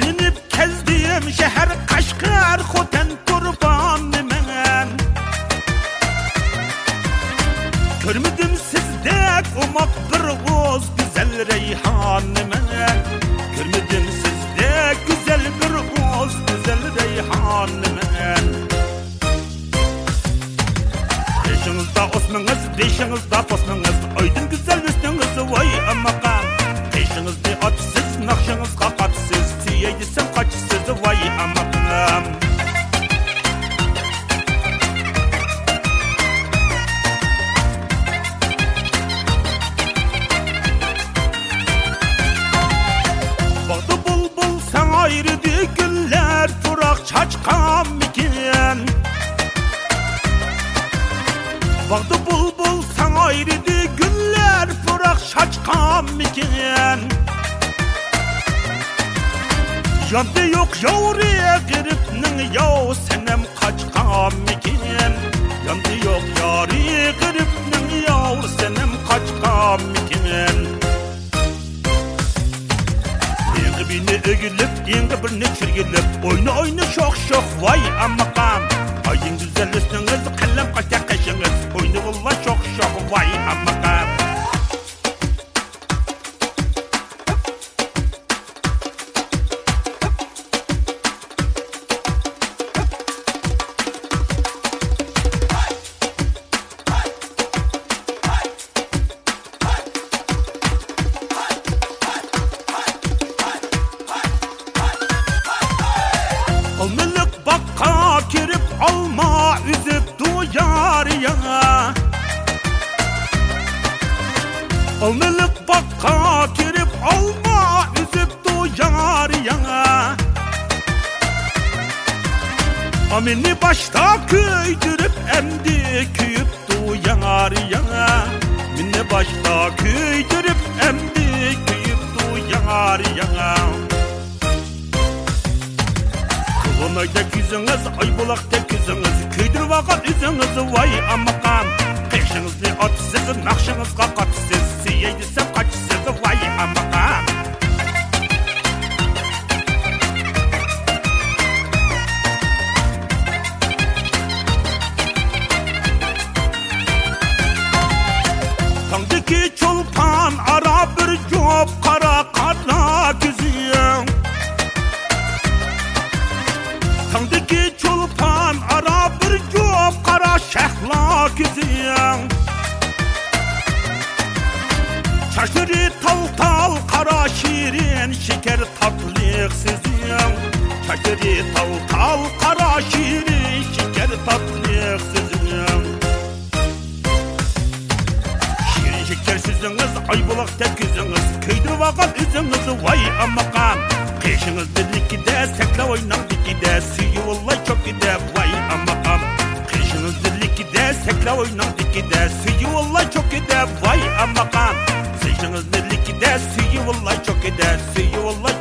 Bölünüp kezdiyim şehir Kaşkar Xoten kurban nimen Görmedim sizdek umak bir oz güzel reyhan nimen Görmedim sizdek güzel bir oz güzel reyhan nimen Beşinizde osmanız, beşinizde posmanız. Katsız Tiyeydi sen kaçsız Vay amakam Baktı bulbul sen ayrıdı güller Turak çaçkan Yandı yok yavruya giripnin yav senem kaçkan mikin Yandı yok yari giripnin yav senem kaçkan mikin Yenge beni ögülüp, yenge birini çürgülüp Oyna oyna şok şok vay amakam Ayın güzel üstünüz, kalem kaçak kaşınız Oyna valla Alnılık bakka girip alma üzüp duyar ya Amini başta köydürüp emdi küyüp duyar ya Minne başta köydürüp emdi küyüp duyar ya Kıvınayda güzünüz, ay bulakta güzünüz Köydürüp akan üzünüz, vay amakam. Peşinizde atsız, nakşınızga katsız Siyeydi Tangdaki çolpan ara bir job kara kara güzüyüm. Tangdaki çolpan ara bir job kara şehla güzüyüm. Çaşırı tal tal kara şirin şeker tatlı siziyim Çaşırı tal tal kara şirin şeker tatlı siziyim siziniz, ay bulak tek yüzünüz Köydürüp akan üzünüz, vay amakam Kışınız birlikte, sekle oynan dikide Suyu vallahi çok gide, vay amakam Kışınız birlikte, sekle oynan dikide Suyu vallahi çok gide, vay amakam Kışınız birlikte, suyu vallahi çok gide Suyu vallahi